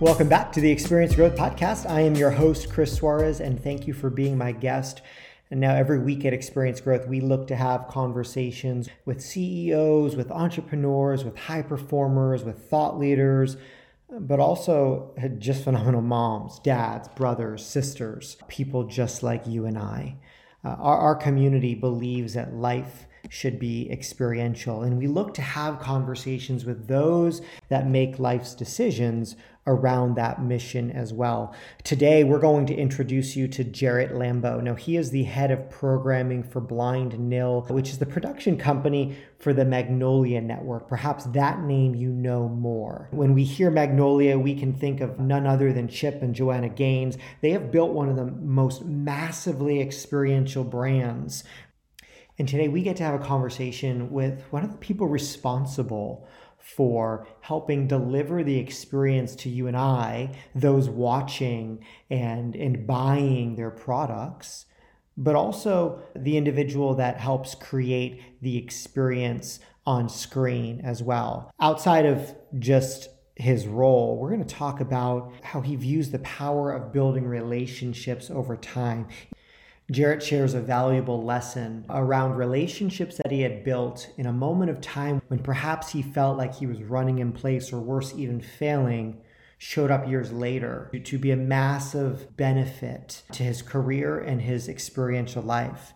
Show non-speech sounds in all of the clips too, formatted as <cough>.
Welcome back to the Experience Growth Podcast. I am your host, Chris Suarez, and thank you for being my guest. And now, every week at Experience Growth, we look to have conversations with CEOs, with entrepreneurs, with high performers, with thought leaders, but also just phenomenal moms, dads, brothers, sisters, people just like you and I. Uh, our, our community believes that life should be experiential. And we look to have conversations with those that make life's decisions around that mission as well. Today, we're going to introduce you to Jarrett Lambo. Now, he is the head of programming for Blind Nil, which is the production company for the Magnolia Network. Perhaps that name you know more. When we hear Magnolia, we can think of none other than Chip and Joanna Gaines. They have built one of the most massively experiential brands. And today we get to have a conversation with one of the people responsible for helping deliver the experience to you and I, those watching and, and buying their products, but also the individual that helps create the experience on screen as well. Outside of just his role, we're going to talk about how he views the power of building relationships over time. Jarrett shares a valuable lesson around relationships that he had built in a moment of time when perhaps he felt like he was running in place or worse, even failing, showed up years later to be a massive benefit to his career and his experiential life.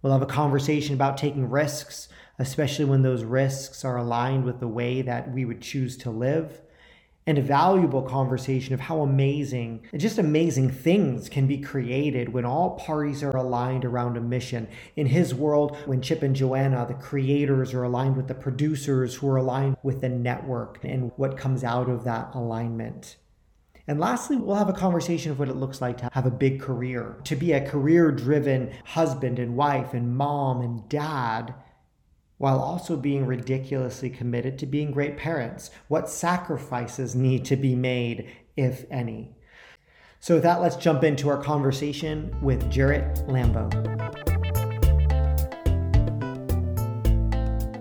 We'll have a conversation about taking risks, especially when those risks are aligned with the way that we would choose to live and a valuable conversation of how amazing, just amazing things can be created when all parties are aligned around a mission. In his world, when Chip and Joanna, the creators, are aligned with the producers who are aligned with the network and what comes out of that alignment. And lastly, we'll have a conversation of what it looks like to have a big career, to be a career driven husband and wife and mom and dad while also being ridiculously committed to being great parents? What sacrifices need to be made, if any? So, with that, let's jump into our conversation with Jarrett Lambo.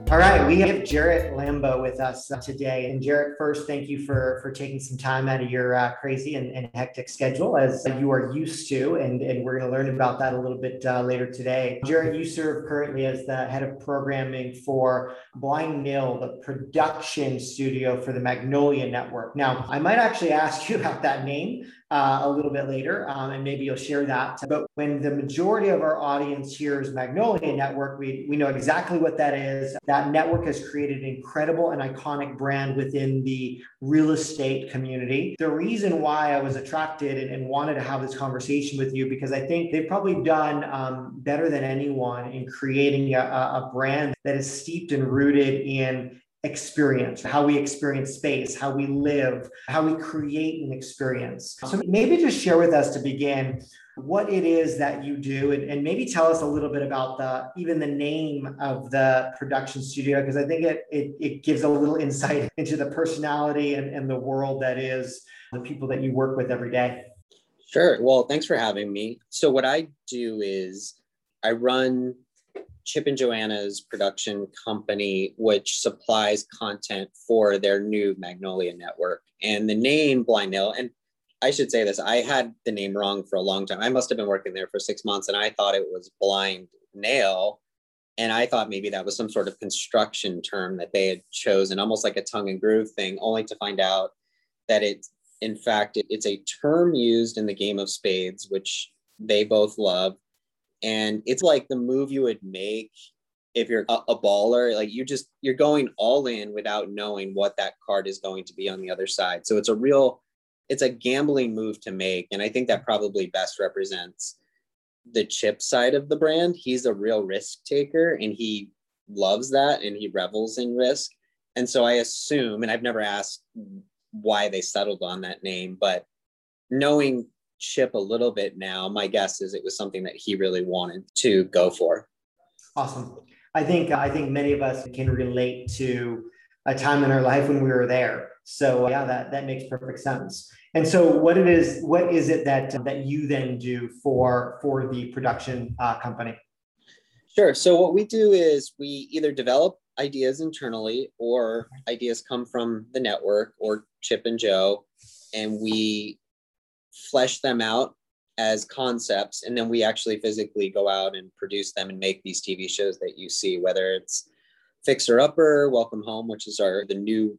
All right, we have Jarrett Lambo with us uh, today. And Jarrett, first, thank you for for taking some time out of your uh, crazy and, and, hectic schedule as you are used to. And, and we're going to learn about that a little bit uh, later today. Jarrett, you serve currently as the head of programming for Blind Nil, the production studio for the Magnolia Network. Now, I might actually ask you about that name uh, a little bit later, um, and maybe you'll share that. But when the majority of our audience hears Magnolia Network, we, we know exactly what that is. That network has created an incredible and iconic brand within the real estate community. The reason why I was attracted and, and wanted to have this conversation with you, because I think they've probably done um, better than anyone in creating a, a brand that is steeped and rooted in experience, how we experience space, how we live, how we create an experience. So maybe just share with us to begin what it is that you do and, and maybe tell us a little bit about the even the name of the production studio because I think it, it it gives a little insight <laughs> into the personality and, and the world that is the people that you work with every day. Sure. Well, thanks for having me. So what I do is I run Chip and Joanna's production company, which supplies content for their new Magnolia network. And the name Blind Nil, and I should say this, I had the name wrong for a long time. I must have been working there for six months and I thought it was Blind Nail. And I thought maybe that was some sort of construction term that they had chosen, almost like a tongue and groove thing, only to find out that it, in fact, it, it's a term used in the game of spades, which they both love and it's like the move you would make if you're a, a, baller like you just you're going all in without knowing what that card is going to be on the other side so it's a real it's a gambling move to make and i think that probably best represents the chip side of the brand he's a real risk taker and he loves that and he revels in risk and so i assume and i've never asked why they settled on that name but knowing Chip a little bit now, my guess is it was something that he really wanted to go for. Awesome. I think I think many of us can relate to a time in our life when we were there. So yeah, that that makes perfect sense. And so, what it is, what is it that that you then do for for the production uh, company? Sure. So what we do is we either develop ideas internally, or ideas come from the network, or Chip and Joe, and we flesh them out as concepts and then we actually physically go out and produce them and make these tv shows that you see whether it's fixer upper welcome home which is our the new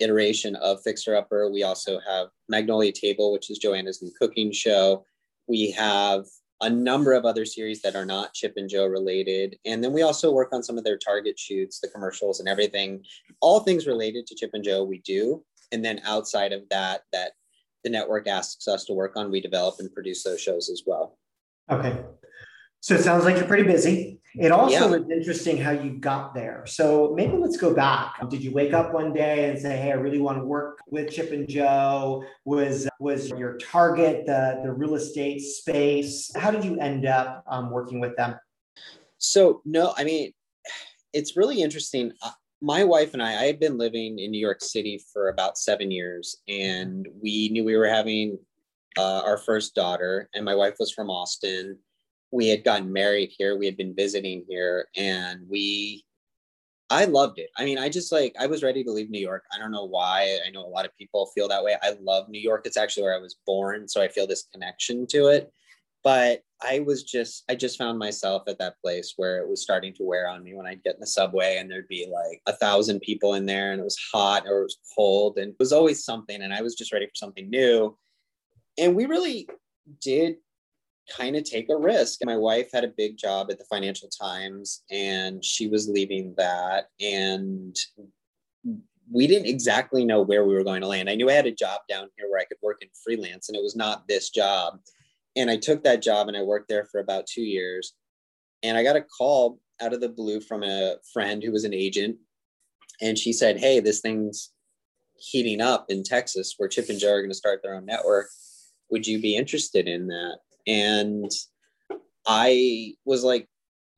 iteration of fixer upper we also have magnolia table which is joanna's new cooking show we have a number of other series that are not chip and joe related and then we also work on some of their target shoots the commercials and everything all things related to chip and joe we do and then outside of that that the network asks us to work on, we develop and produce those shows as well. Okay. So it sounds like you're pretty busy. It also yeah. is interesting how you got there. So maybe let's go back. Did you wake up one day and say, "Hey, I really want to work with Chip and Joe"? Was was your target the the real estate space? How did you end up um, working with them? So no, I mean, it's really interesting my wife and I, I had been living in New York City for about seven years, and we knew we were having uh, our first daughter. And my wife was from Austin. We had gotten married here. We had been visiting here, and we, I loved it. I mean, I just like I was ready to leave New York. I don't know why. I know a lot of people feel that way. I love New York. It's actually where I was born, so I feel this connection to it but I was just I just found myself at that place where it was starting to wear on me when I'd get in the subway and there'd be like a thousand people in there and it was hot or it was cold and it was always something and I was just ready for something new. And we really did kind of take a risk. My wife had a big job at the Financial Times and she was leaving that and we didn't exactly know where we were going to land. I knew I had a job down here where I could work in freelance and it was not this job and I took that job and I worked there for about two years. And I got a call out of the blue from a friend who was an agent. And she said, Hey, this thing's heating up in Texas where Chip and Joe are going to start their own network. Would you be interested in that? And I was like,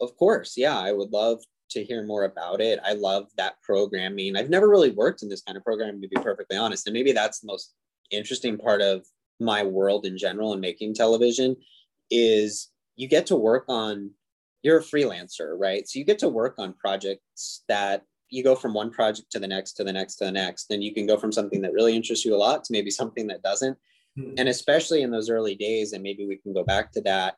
Of course. Yeah, I would love to hear more about it. I love that programming. I've never really worked in this kind of programming, to be perfectly honest. And maybe that's the most interesting part of my world in general and making television is you get to work on you're a freelancer right so you get to work on projects that you go from one project to the next to the next to the next then you can go from something that really interests you a lot to maybe something that doesn't and especially in those early days and maybe we can go back to that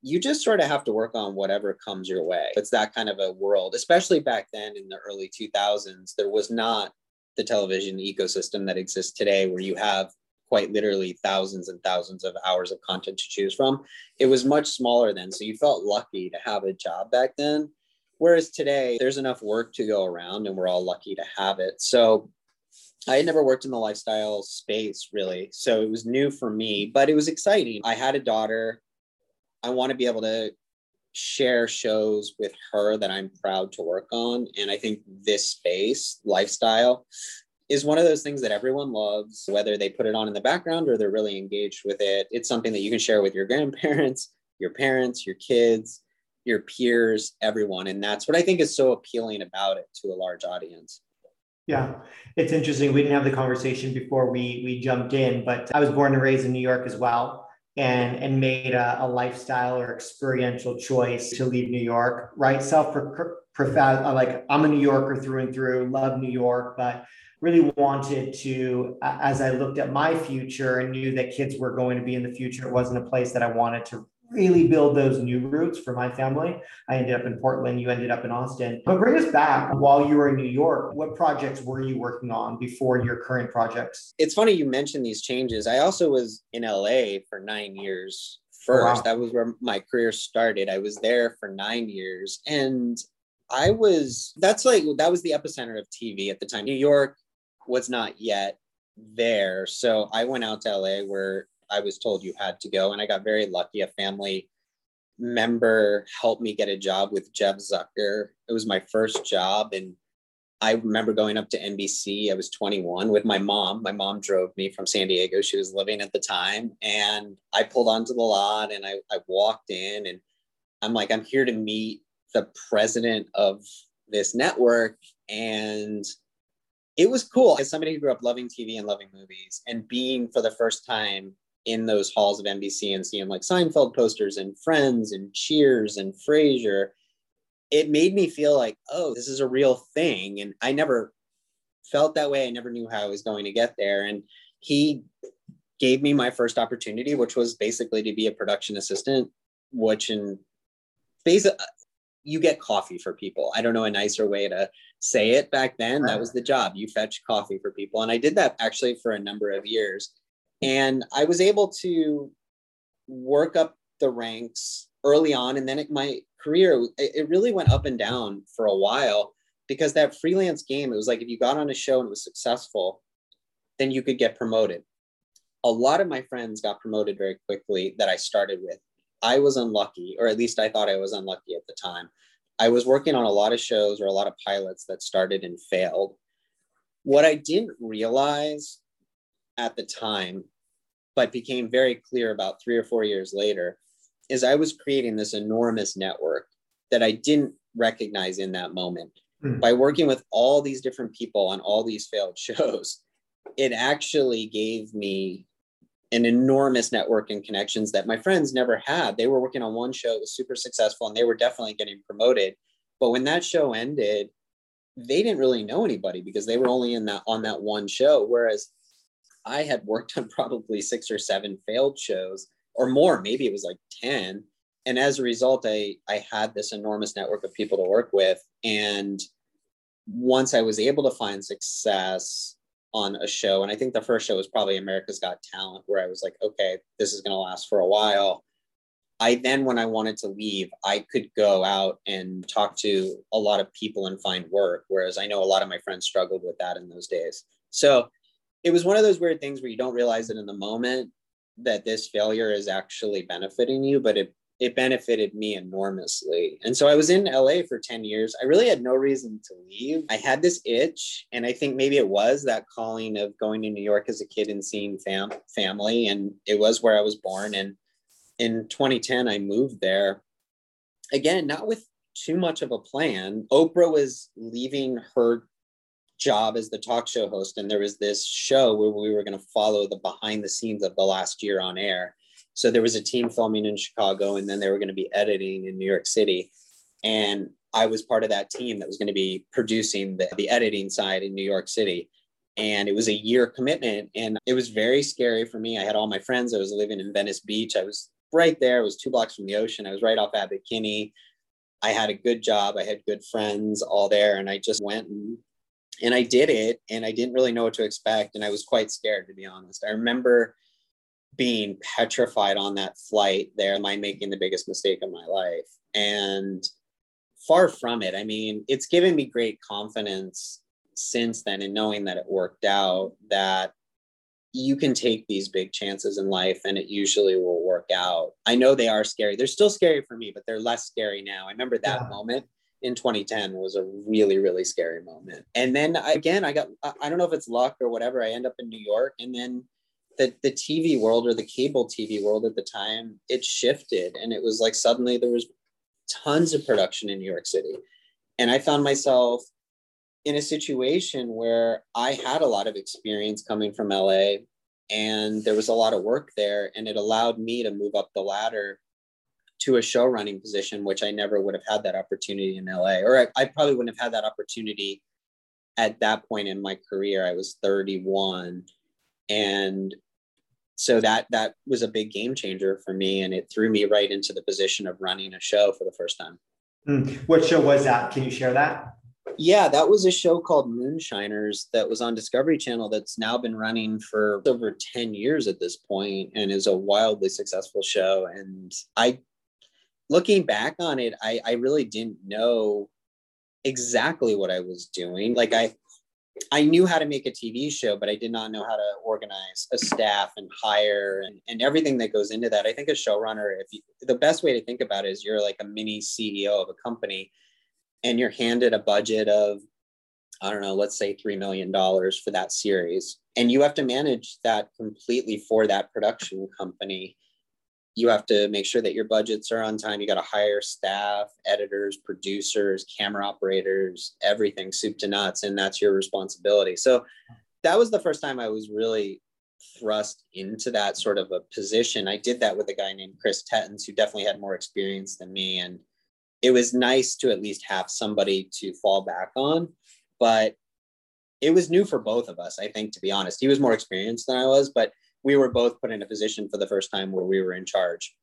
you just sort of have to work on whatever comes your way it's that kind of a world especially back then in the early 2000s there was not the television ecosystem that exists today where you have quite literally thousands and thousands of hours of content to choose from. It was much smaller then. So you felt lucky to have a job back then. Whereas today, there's enough work to go around and we're all lucky to have it. So I had never worked in the lifestyle space really. So it was new for me, but it was exciting. I had a daughter. I want to be able to share shows with her that I'm proud to work on. And I think this space, lifestyle, is one of those things that everyone loves, whether they put it on in the background or they're really engaged with it. It's something that you can share with your grandparents, your parents, your kids, your peers, everyone. And that's what I think is so appealing about it to a large audience. Yeah, it's interesting. We didn't have the conversation before we we jumped in, but I was born and raised in New York as well, and and made a, a lifestyle or experiential choice to leave New York. Right, self profess uh, like I'm a New Yorker through and through. Love New York, but really wanted to, as I looked at my future and knew that kids were going to be in the future, it wasn't a place that I wanted to really build those new roots for my family. I ended up in Portland, you ended up in Austin. But bring us back while you were in New York. What projects were you working on before your current projects? It's funny you mentioned these changes. I also was in LA for nine years oh, first. Wow. That was where my career started. I was there for nine years. And I was, that's like, that was the epicenter of TV at the time. New York, was not yet there. So I went out to LA where I was told you had to go. And I got very lucky. A family member helped me get a job with Jeff Zucker. It was my first job. And I remember going up to NBC. I was 21 with my mom. My mom drove me from San Diego. She was living at the time. And I pulled onto the lot and I, I walked in and I'm like, I'm here to meet the president of this network. And it was cool as somebody who grew up loving TV and loving movies and being for the first time in those halls of NBC and seeing like Seinfeld posters and Friends and Cheers and Frasier, it made me feel like, oh, this is a real thing. And I never felt that way. I never knew how I was going to get there. And he gave me my first opportunity, which was basically to be a production assistant, which in basically uh, you get coffee for people. I don't know a nicer way to say it back then. That was the job. You fetch coffee for people. And I did that actually for a number of years. And I was able to work up the ranks early on. And then it, my career, it really went up and down for a while because that freelance game, it was like if you got on a show and it was successful, then you could get promoted. A lot of my friends got promoted very quickly that I started with. I was unlucky, or at least I thought I was unlucky at the time. I was working on a lot of shows or a lot of pilots that started and failed. What I didn't realize at the time, but became very clear about three or four years later, is I was creating this enormous network that I didn't recognize in that moment. Mm. By working with all these different people on all these failed <laughs> shows, it actually gave me an enormous network and connections that my friends never had. They were working on one show, it was super successful, and they were definitely getting promoted. But when that show ended, they didn't really know anybody because they were only in that on that one show. Whereas I had worked on <laughs> probably six or seven failed shows or more, maybe it was like 10. And as a result, I I had this enormous network of people to work with. And once I was able to find success on a show. And I think the first show was probably America's Got Talent, where I was like, okay, this is going to last for a while. I then, when I wanted to leave, I could go out and talk to a lot of people and find work. Whereas I know a lot of my friends struggled with that in those days. So it was one of those weird things where you don't realize it in the moment that this failure is actually benefiting you, but it it benefited me enormously. And so I was in LA for 10 years. I really had no reason to leave. I had this itch, and I think maybe it was that calling of going to New York as a kid and seeing fam- family. And it was where I was born. And in 2010, I moved there. Again, not with too much of a plan. Oprah was leaving her job as the talk show host, and there was this show where we were going to follow the behind the scenes of the last year on air so there was a team filming in Chicago, and then they were going to be editing in New York City. And I was part of that team that was going to be producing the, the editing side in New York City. And it was a year commitment. And it was very scary for me. I had all my friends. I was living in Venice Beach. I was right there. I was two blocks from the ocean. I was right off Abbot Kinney. I had a good job. I had good friends all there. And I just went and and I did it. And I didn't really know what to expect. And I was quite scared, to be honest. I remember being petrified on that flight there am i making the biggest mistake of my life and far from it i mean it's given me great confidence since then in knowing that it worked out that you can take these big chances in life and it usually will work out i know they are scary they're still scary for me but they're less scary now i remember that yeah. moment in 2010 was a really really scary moment and then again i got i don't know if it's luck or whatever i end up in new york and then the, the TV world or the cable TV world at the time, it shifted and it was like suddenly there was tons of production in New York City. And I found myself in a situation where I had a lot of experience coming from LA and there was a lot of work there and it allowed me to move up the ladder to a show running position, which I never would have had that opportunity in LA, or I, I probably wouldn't have had that opportunity at that point in my career. I was 31 and so that that was a big game changer for me and it threw me right into the position of running a show for the first time. Mm. what show was that? Can you share that? Yeah that was a show called moonshiners that was on discovery channel that's now been running for over 10 years at this point and is a wildly successful show. And i looking back on it i, I really didn't know exactly what i was doing like i I knew how to make a TV show, but I did not know how to organize a staff and hire and, and everything that goes into that. I think a showrunner, if you, the best way to think about it is you're like a mini CEO of a company and you're handed a budget of, I don't know, let's say $3 million for that series. And you have to manage that completely for that production company you have to make sure that your budgets are on time. You got to hire staff, editors, producers, camera operators, everything soup to nuts, and that's your responsibility. So that was the first time I was really thrust into that sort of a position. I did that with a guy named Chris Tettons, who definitely had more experience than me. And it was nice to at least have somebody to fall back on. But it was new for both of us, I think, to be honest. He was more experienced than I was, but we were both put in a position for the first time where we were in charge.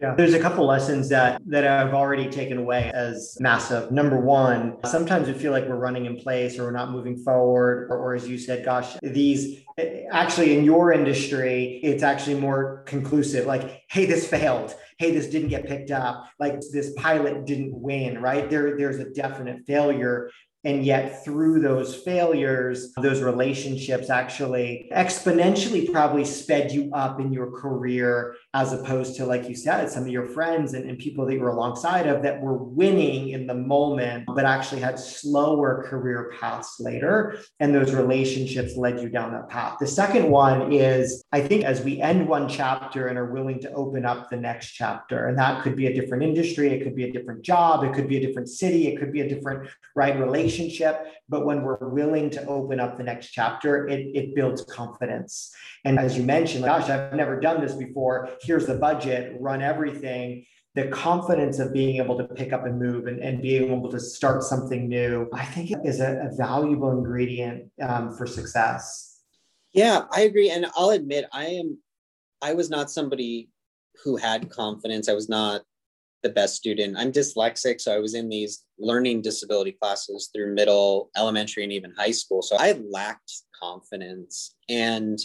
Yeah, there's a couple lessons that that I've already taken away as massive. Number one, sometimes we feel like we're running in place or we're not moving forward, or, or as you said, gosh, these actually in your industry, it's actually more conclusive. Like, hey, this failed. Hey, this didn't get picked up. Like this pilot didn't win. Right there, there's a definite failure. And yet, through those failures, those relationships actually exponentially probably sped you up in your career, as opposed to, like you said, some of your friends and, and people that you were alongside of that were winning in the moment, but actually had slower career paths later. And those relationships led you down that path. The second one is, I think, as we end one chapter and are willing to open up the next chapter, and that could be a different industry, it could be a different job, it could be a different city, it could be a different right relationship relationship, but when we're willing to open up the next chapter, it, it builds confidence. And as you mentioned, gosh, I've never done this before. Here's the budget, run everything. The confidence of being able to pick up and move and, and being able to start something new, I think is a, a valuable ingredient um, for success. Yeah, I agree. And I'll admit, I am, I was not somebody who had confidence. I was not the best student. I'm dyslexic, so I was in these learning disability classes through middle, elementary, and even high school. So I lacked confidence. And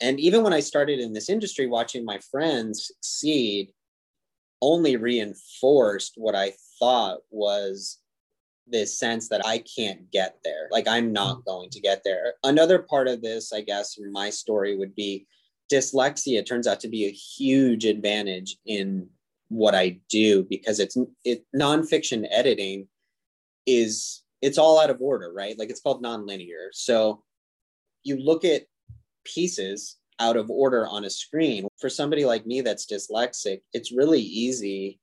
and even when I started in this industry, watching my friends succeed only reinforced what I thought was this sense that I can't get there. Like I'm not mm. going to get there. Another part of this, I guess, in my story would be dyslexia turns out to be a huge advantage in what I do because it's it nonfiction editing is it's all out of order, right? Like it's called nonlinear. So you look at pieces out of order on a screen. For somebody like me that's dyslexic, it's really easy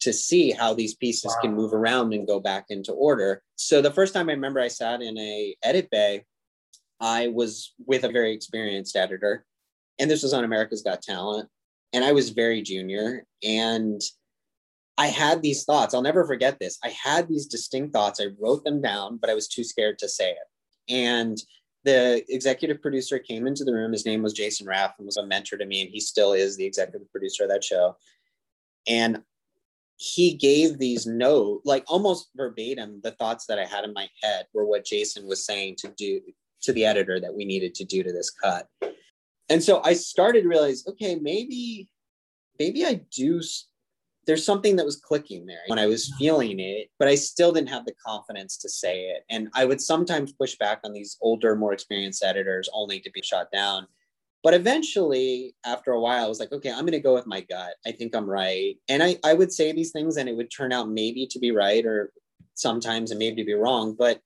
to see how these pieces wow. can move around and go back into order. So the first time I remember I sat in a edit bay, I was with a very experienced editor, and this was on America's Got Talent and I was very junior and I had these thoughts. I'll never forget this. I had these distinct thoughts. I wrote them down, but I was too scared to say it. And the executive producer came into the room. His name was Jason Raff and was a mentor to me, and he still is the executive producer of that show. And he gave these note, like almost verbatim, the thoughts that I had in my head were what Jason was saying to do to the editor that we needed to do to this cut and so I started to realize, okay, maybe, maybe I do. There's something that was clicking there when I was feeling it, but I still didn't have the confidence to say it. And I would sometimes push back on these older, more experienced editors only to be shot down. But eventually, after a while, I was like, okay, I'm going to go with my gut. I think I'm right. And I, I would say these things and it would turn out maybe to be right or sometimes and maybe to be wrong. But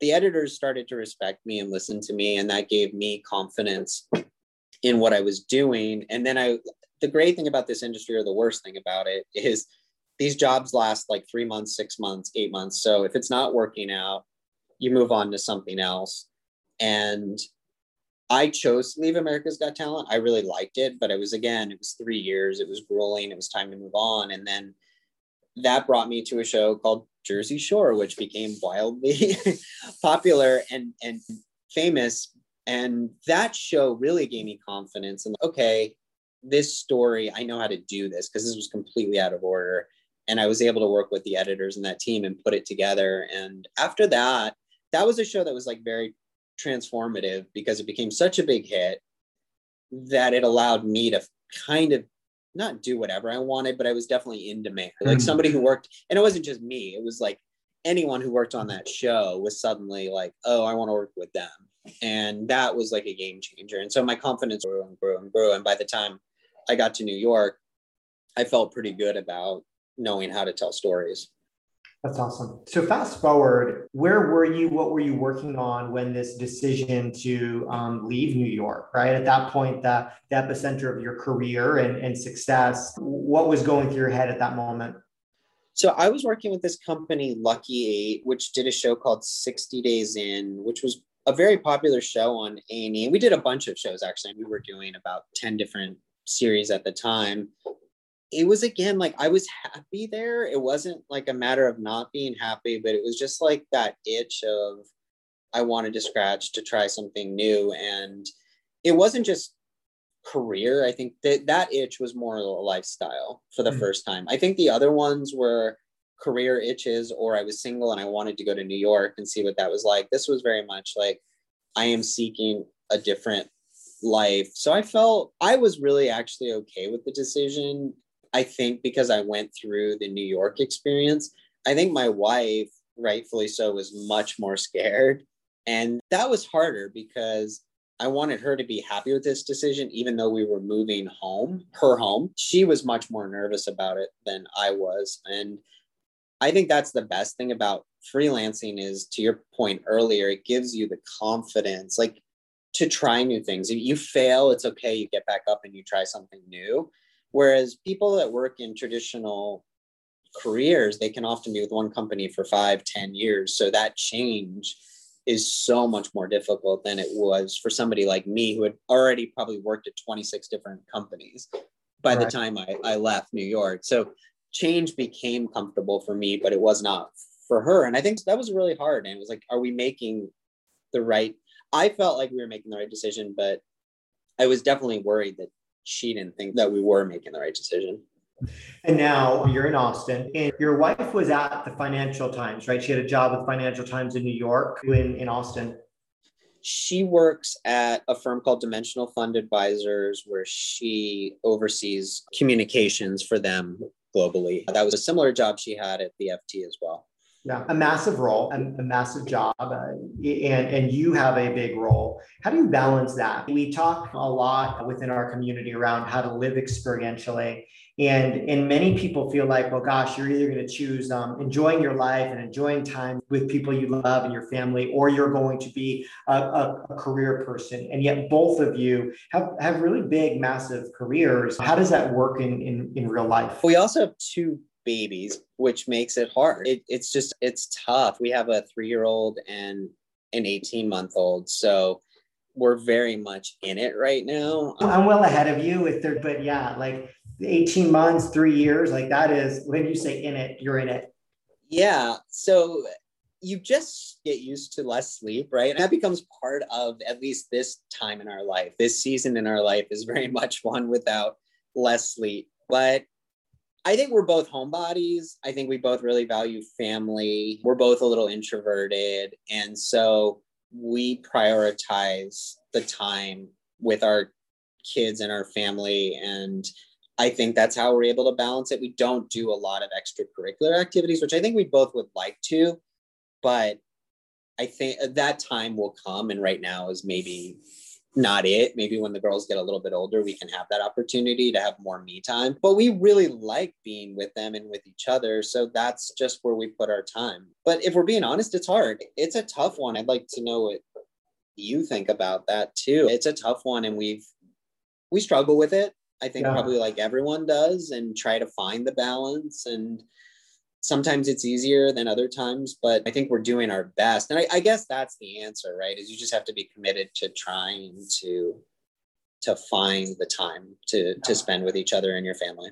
the editors started to respect me and listen to me. And that gave me confidence in what I was doing. And then I, the great thing about this industry, or the worst thing about it, is these jobs last like three months, six months, eight months. So if it's not working out, you move on to something else. And I chose to leave America's Got Talent. I really liked it, but it was again, it was three years. It was grueling. It was time to move on. And then that brought me to a show called Jersey Shore, which became wildly <laughs> popular and and famous and that show really gave me confidence and okay, this story, I know how to do this because this was completely out of order. And I was able to work with the editors and that team and put it together. And after that, that was a show that was like very transformative because it became such a big hit that it allowed me to kind of not do whatever I wanted, but I was definitely in demand. Like mm-hmm. somebody who worked, and it wasn't just me, it was like anyone who worked on that show was suddenly like, oh, I want to work with them and that was like a game changer. And so my confidence grew and grew and grew. And by the time i got to new york i felt pretty good about knowing how to tell stories. That's awesome. So fast forward where were you? What were you working on when this decision to um, leave new york right? At that point the, the epicenter of your career and, and success. What was going through your head at that moment? So I was working with this company, Lucky Eight, which did a show called 60 Days In, which was a very popular show on A&E. We did a bunch of shows actually. We were doing about 10 different series at the time. It was again like I was happy there. It wasn't like a matter of not being happy, but it was just like that itch of I wanted to scratch to try something new. And it wasn't just career. I think that that itch was more a lifestyle for the mm-hmm. first time. I think the other ones were career itches or I was single and I wanted to go to New York and see what that was like. This was very much like I am seeking a different life. So I felt I was really actually okay with the decision. I think because I went through the New York experience. I think my wife, rightfully so, was much more scared. And that was harder because I wanted her to be happy with this decision, even though we were moving home, her home. She was much more nervous about it than I was. And I think that's the best thing about freelancing is to your point earlier, it gives you the confidence, like to try new things. If you fail, it's okay. You get back up and you try something new. Whereas people that work in traditional careers, they can often be with one company for five, ten years. So that change is so much more difficult than it was for somebody like me who had already probably worked at 26 different companies by right. the time I, I left New York. So change became comfortable for me, but it was not for her. And I think that was really hard. And it was like, are we making the right? I felt like we were making the right decision, but I was definitely worried that she didn't think that we were making the right decision. And now you're in Austin, and your wife was at the Financial Times, right? She had a job with Financial Times in New York, in, in Austin. She works at a firm called Dimensional Fund Advisors, where she oversees communications for them globally. That was a similar job she had at the FT as well. Yeah, a massive role, a, a massive job, uh, and and you have a big role. How do you balance that? We talk a lot within our community around how to live experientially, and and many people feel like, well, gosh, you're either going to choose um, enjoying your life and enjoying time with people you love and your family, or you're going to be a, a, a career person. And yet, both of you have have really big, massive careers. How does that work in in, in real life? We also have two babies, which makes it hard. It, it's just, it's tough. We have a three year old and an 18 month old. So we're very much in it right now. I'm well ahead of you with there, but yeah, like 18 months, three years, like that is when you say in it, you're in it. Yeah. So you just get used to less sleep, right? And that becomes part of at least this time in our life. This season in our life is very <laughs> much one without less sleep. But I think we're both homebodies. I think we both really value family. We're both a little introverted. And so we prioritize the time with our kids and our family. And I think that's how we're able to balance it. We don't do a lot of extracurricular activities, which I think we both would like to. But I think uh, that time will come. And right now is maybe not it. Maybe when the girls get a little bit older, we can have that opportunity to have more me time. But we really like being with them and with each other. So that's just where we put our time. But if we're being honest, it's hard. It's a tough one. I'd like to know what you think about that too. It's a tough one and we've we struggle with it. I think yeah. probably like everyone does and try to find the balance and sometimes it's easier than other times but i think we're doing our best. And I, I, guess that's the answer right is you just have to be committed to trying to to find the time to to spend with each other and your family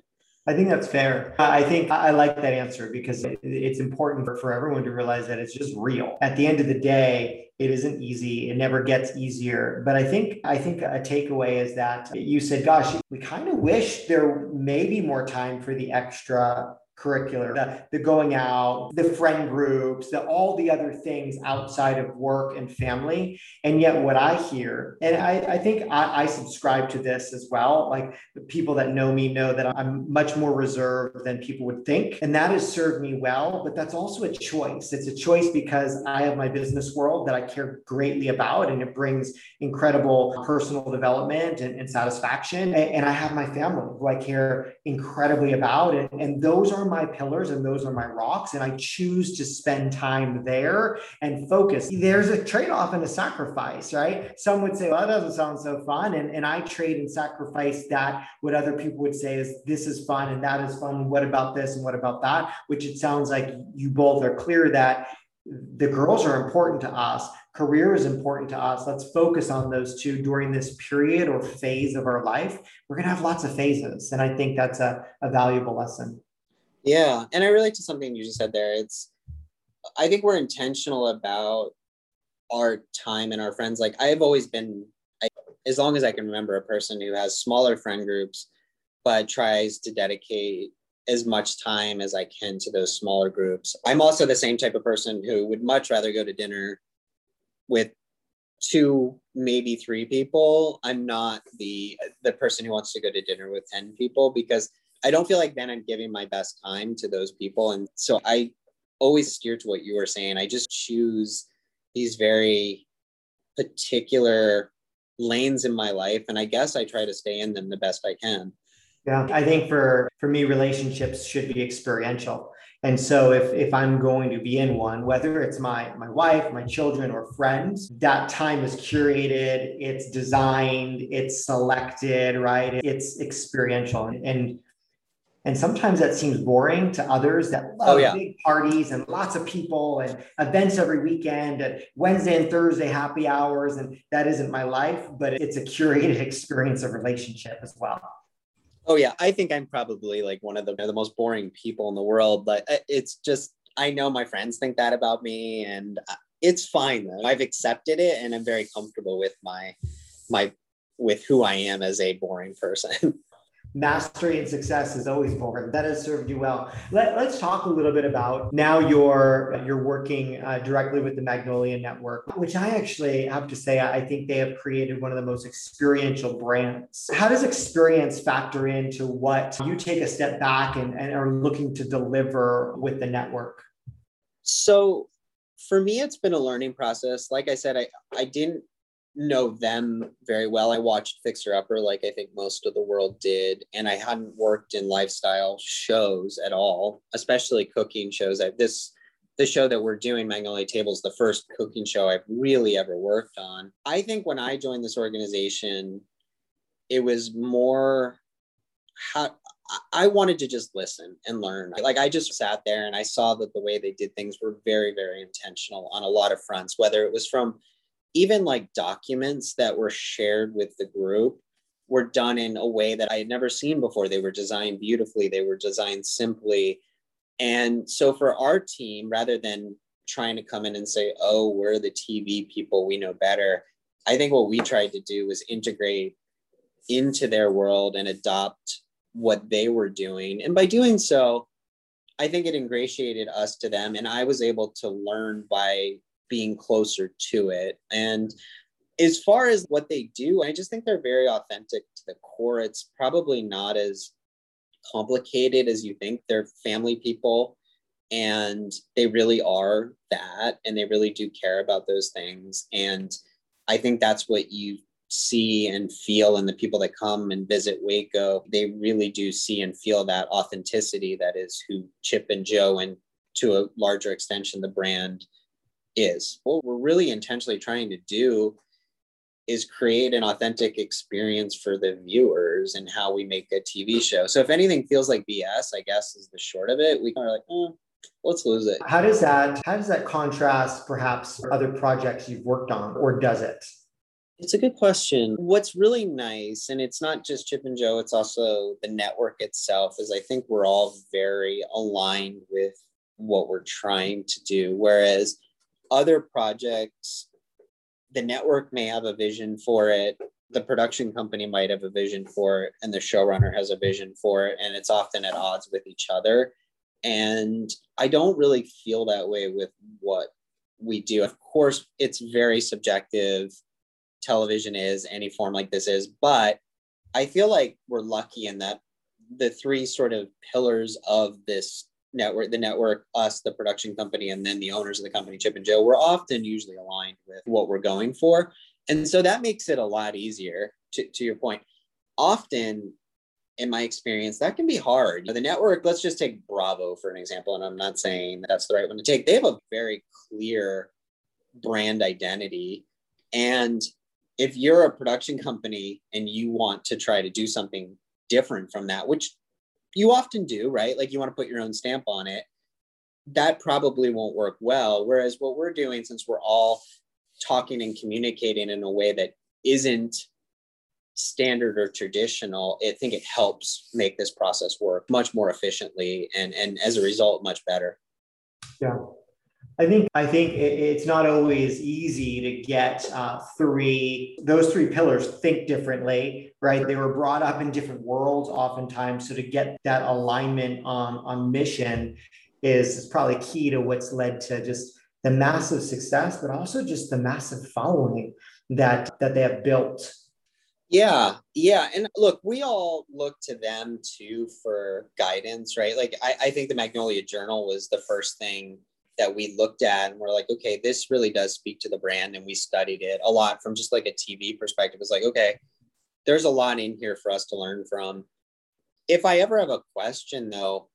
I think that's fair. I think I like that answer because it's important for, everyone to realize that it's just real. At the end of the day, it isn't easy. It never gets easier. But I think I think a takeaway is that you said, gosh, we kind of wish there may be more time for the extra curricular, the, the going out, the friend groups, the all the other things outside of work and family. And yet what I hear, and I, I think I, I subscribe to this as well. Like the people that know me know that I'm much more reserved than people would think. And that has served me well, but that's also a choice. It's a choice because I have my business world that I care greatly about and it brings incredible personal development and, and satisfaction. And, and, I have my family who I care incredibly about. And, and those are my pillars and those are my rocks. And I choose to spend time there and focus. There's a trade off and a sacrifice, right? Some would say, well, that doesn't sound so fun. And, and I trade and sacrifice that. What other people would say is, this is fun and that is fun. What about this and what about that? Which it sounds like you both are clear that the girls are important to us career is important to us let's focus on those two during this period or phase of our life we're going to have lots of phases and i think that's a, a valuable lesson yeah. And I relate to something you just said there. It's, I think we're intentional about our time and our friends. Like I've always been, I, as long as I can remember, a person who has smaller friend groups, but tries to dedicate as much time as I can to those smaller groups. I'm also the same type of person who would much rather go to dinner with two maybe three people i'm not the the person who wants to go to dinner with 10 people because i don't feel like then i'm giving my best time to those people. And so i always steer to what you were saying. I just choose these very particular lanes in my life. And i guess i try to stay in them the best i can. Yeah i think for for me relationships should be experiential. And so if, if I'm going to be in one, whether it's my, my wife, my children, or friends, that time is curated, it's designed, it's selected, right? It's experiential. And and sometimes that seems boring to others that love oh, yeah. big parties and lots of people and events every weekend and Wednesday and Thursday happy hours. And that isn't my life, but it's a curated <laughs> experience of relationship as well. Oh yeah, I think I'm probably like one of the, the most boring people in the world, but uh, it's just I know my friends think that about me, and uh, it's fine though. I've accepted it, and I'm very comfortable with my my with who I am as a boring person. <laughs> mastery and success is always boring. That has served you well. Let, us talk a little bit about now you're you're working uh, directly with the Magnolia Network, which I actually have to say I think they have created one of the most experiential brands. How does experience factor into what you take a step back and, and are looking to deliver with the network? So for me, it's been a learning process. Like I said, I, I didn't know them very well. I watched Fixer Upper like I think most of the world did, and I hadn't worked in lifestyle shows at all, especially cooking shows. I, this the show that we're doing, Magnolia Tables, the first cooking show I've really ever worked on. I think when I joined this organization, it was more how I wanted to just listen and learn. Like I just sat there and I saw that the way they did things were very, very intentional on a lot of fronts, whether it was from even like documents that were shared with the group were done in a way that I had never seen before. They were designed beautifully, they were designed simply. And so for our team, rather than trying to come in and say, oh, we're the TV people, we know better, I think what we tried to do was integrate into their world and adopt what they were doing. And by doing so, I think it ingratiated us to them. And I was able to learn by being closer to it. And as far as what they do, I just think they're very authentic to the core. It's probably not as complicated as you think. They're family people and they really are that and they really do care about those things. And I think that's what you see and feel and the people that come and visit Waco, they really do see and feel that authenticity that is who Chip and joe and to a larger extension the brand is. What we're really intentionally trying to do is create an authentic experience for the viewers and how we make a TV show. So if anything feels like BS, I guess is the short of it. We kind of like, oh, let's lose it. How does that how does that contrast perhaps other projects you've worked on, or does it? It's a good question. What's really nice, and it's not just Chip and Joe, it's also the network itself, is I think we're all very aligned with what we're trying to do. Whereas other projects, the network may have a vision for it, the production company might have a vision for it, and the showrunner has a vision for it, and it's often at odds with each other. And I don't really feel that way with what we do. Of course, it's very subjective. Television is, any form like this is, but I feel like we're lucky in that the three sort of pillars of this network, the network, us, the production company, and then the owners of the company, Chip and Joe, we're often usually aligned with what we're going for. And so that makes it a lot easier to, to your point. Often, in my experience, that can be hard. The network, let's just take Bravo for an example, and I'm not saying that's the right one to take. They have a very clear brand identity. And if you're a production company and you want to try to do something different from that, which you often do, right? Like you want to put your own stamp on it. That probably won't work well. Whereas what we're doing, since we're all talking and communicating in a way that isn't standard or traditional, I think it helps make this process work much more efficiently and, and as a result, much better. Yeah. I think I think it's not always easy to get uh, three those three pillars think differently, right? They were brought up in different worlds, oftentimes. So to get that alignment on on mission is, is probably key to what's led to just the massive success, but also just the massive following that that they have built. Yeah, yeah, and look, we all look to them too for guidance, right? Like I, I think the Magnolia Journal was the first thing that we looked at and we're like, okay, this really does speak to the brand. And we studied it a lot from just like a TV perspective. It's like, okay, there's a lot in here for us to learn from. If I ever have a question though,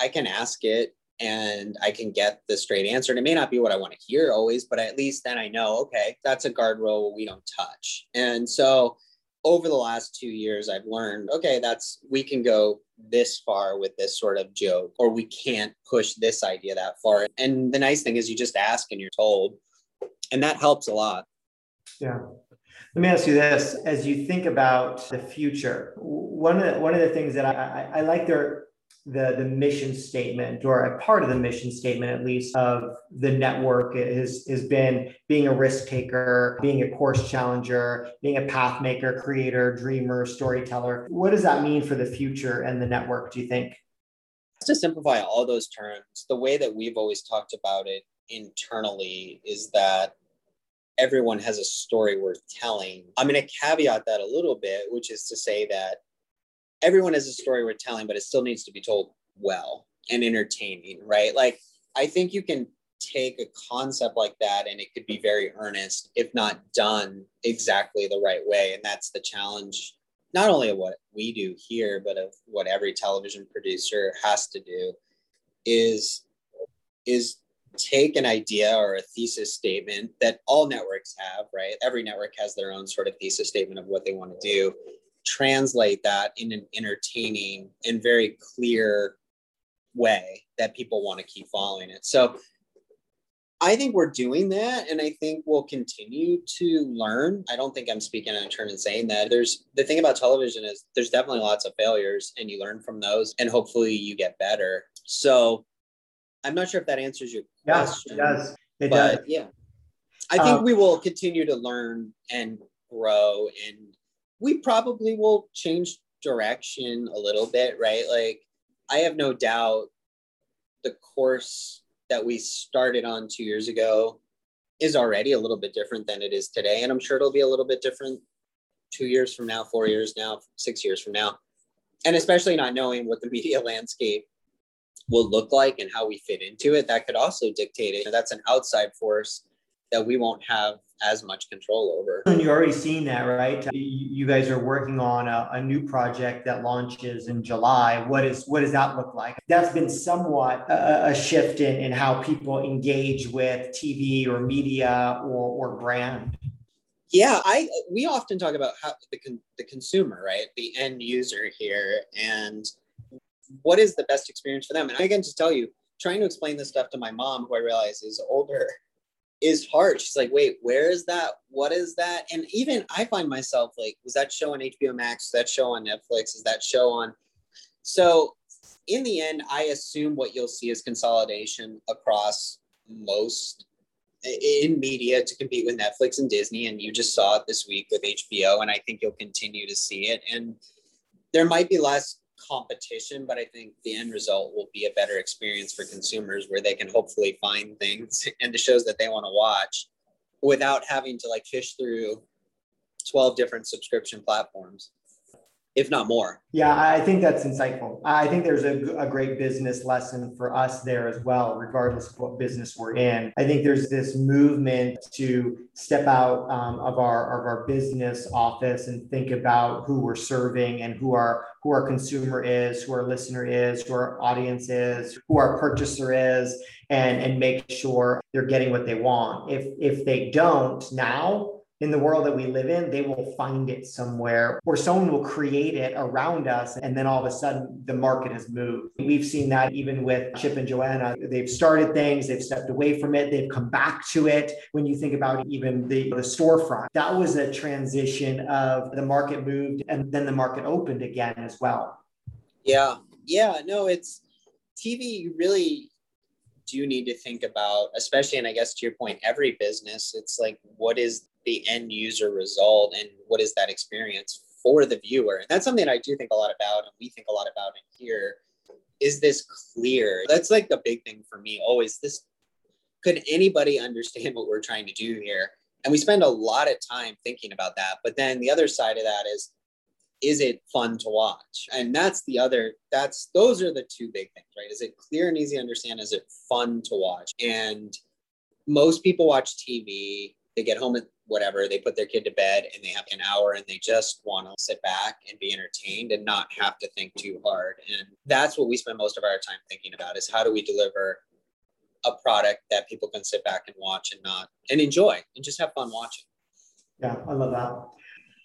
I can ask it and I can get the straight answer. And it may not be what I want to hear always, but at least then I know, okay, that's a guardrail we don't touch. And so over the last two years, I've learned, okay, that's we can go this far with this sort of joke, or we can't push this idea that far. And the nice thing is you just ask and you're told. And that helps a lot. Yeah. Let me ask you this: as you think about the future, one of the, one of the things that I, I, I like their the, the mission statement or a part of the mission statement at least of the network has, has been being a risk taker being a course challenger being a path maker creator dreamer storyteller. What does that mean for the future and the network do you think? To simplify all those terms the way that we've always talked about it internally is that everyone has a story worth telling. I'm going to caveat that a little bit which is to say that everyone has a story worth telling, but it still needs to be told well and entertaining, right? Like I think you can take a concept like that and it could be very earnest if not done exactly the right way. And that's the challenge, not only of what we do here, but of what every television producer has to do is is take an idea or a thesis statement that all networks have, right? Every network has their own sort of thesis statement of what they want to do translate that in an entertaining and very clear way that people want to keep following it. So I think we're doing that and I think we'll continue to learn. I don't think I'm speaking in a turn and saying that. There's the thing about television is there's definitely lots of failures and you learn from those and hopefully you get better. So I'm not sure if that answers your question. It does. It but does. yeah. I think Um, we will continue to learn and grow and we probably will change direction a little bit, right? Like, I have no doubt the course that we started on two years ago is already a little bit different than it is today. And I'm sure it'll be a little bit different two years from now, four years now, six years from now. And especially not knowing what the media <laughs> landscape will look like and how we fit into it, that could also dictate it. That's an outside force that we won't have as much control over. And you're already seeing that, right? You guys are working on a, a new project that launches in July. What is what does that look like? That's been somewhat a, a shift in, in how people engage with TV or media or, or brand. Yeah, I we often talk about how the con, the consumer, right, the end user here, and what is the best experience for them. And I can just tell you, trying to explain this stuff to my mom, who I realize is older, is hard. She's like, wait, where is that? What is that? And even I find myself like, was that show on HBO Max? Is that show on Netflix? Is that show on? So in the end, I assume what you'll see is consolidation across most in media to compete with Netflix and Disney. And you just saw it this week with HBO. And I think you'll continue to see it. And there might be less competition, but I think the end result will be a better experience for consumers where they can hopefully find things <laughs> and the shows that they want to watch without having to like fish through 12 different subscription platforms if not more Yeah, I think that's insightful. I think there's a, a great business lesson for us there as well, regardless of what business we're in. I think there's this movement to step out um, of our of our business office and think about who we're serving and who our who our consumer is, who our listener is, who our audience is, who our purchaser is, and and make sure they're getting what they want. If if they don't now, in the world that we live in, they will find it somewhere or someone will create it around us. And then all of a sudden the market has moved. We've seen that even with Chip and Joanna. They've started things, they've stepped away from it, they've come back to it. When you think about even the, the storefront, that was a transition of the market moved and then the market opened again as well. yeah yeah no it's tv really do need to think about, especially, and I guess to your point, every business, it's like, what is the end user result and what is that experience for the viewer? And that's something I do think a lot about, and we think a lot about in here. Is this clear? That's like the big thing for me. Always this could anybody understand <laughs> what we're trying to do here? And we spend a lot of time thinking about that. But then the other side of that is, is it fun to watch? And that's the other, that's, those are the two big things, right? Is it clear and easy to understand? Is it fun to watch? And most people watch TV, they get home at whatever, they put their kid to bed and they have an hour and they just want to sit back and be entertained and not have to think too hard. And that's what we spend most of our time thinking about is how do we deliver a product that people can sit back and watch and not and enjoy and just have fun watching. Yeah, I love that.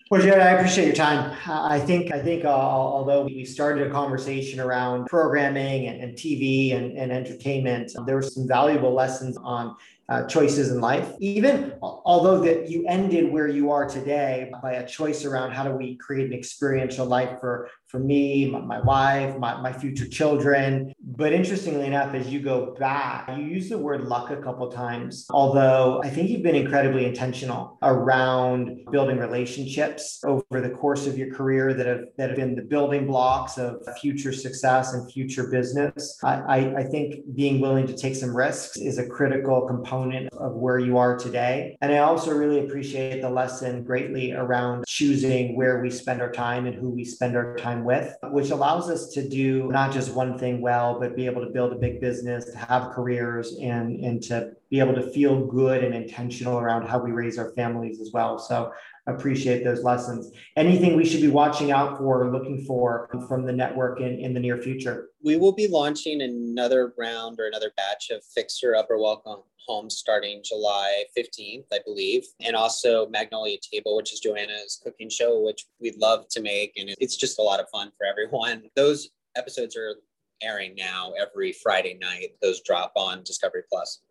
Well, Jared, I appreciate your time. I think I think uh, although we started a conversation around programming and, and TV and, and entertainment, there were some valuable lessons on uh, choices in life. Even although that you ended where you are today by a choice around how do we create an experiential life for for me, my, wife, my, my future children. But interestingly enough, as you go back, you use the word luck a couple times. Although I think you've been incredibly intentional around building relationships over the course of your career that have that have been the building blocks of future success and future business. I, I, I think being willing to take some risks is a critical component of where you are today. And I also really appreciate the lesson greatly around choosing where we spend our time and who we spend our time with, which allows us to do not just one thing well, but be able to build a big business, to have careers, and, and to be able to feel good and intentional around how we raise our families as well. So appreciate those lessons. Anything we should be watching out for or looking for from the network in, in the near future? We will be launching another round or another batch of Fixer Upper Welcome Homes starting July 15th, I believe. And also Magnolia Table, which is Joanna's cooking show, which we'd love to make. And it's just a lot of fun for everyone. Those episodes are airing now every Friday night. Those drop on Discovery Plus.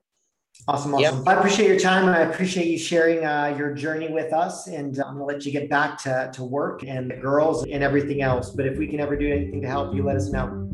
Awesome, awesome. Yep. I appreciate your time. I appreciate you sharing uh, your journey with us. And I'm going to let you get back to, to work and the girls and everything else. But if we can ever do anything to help you, let us know.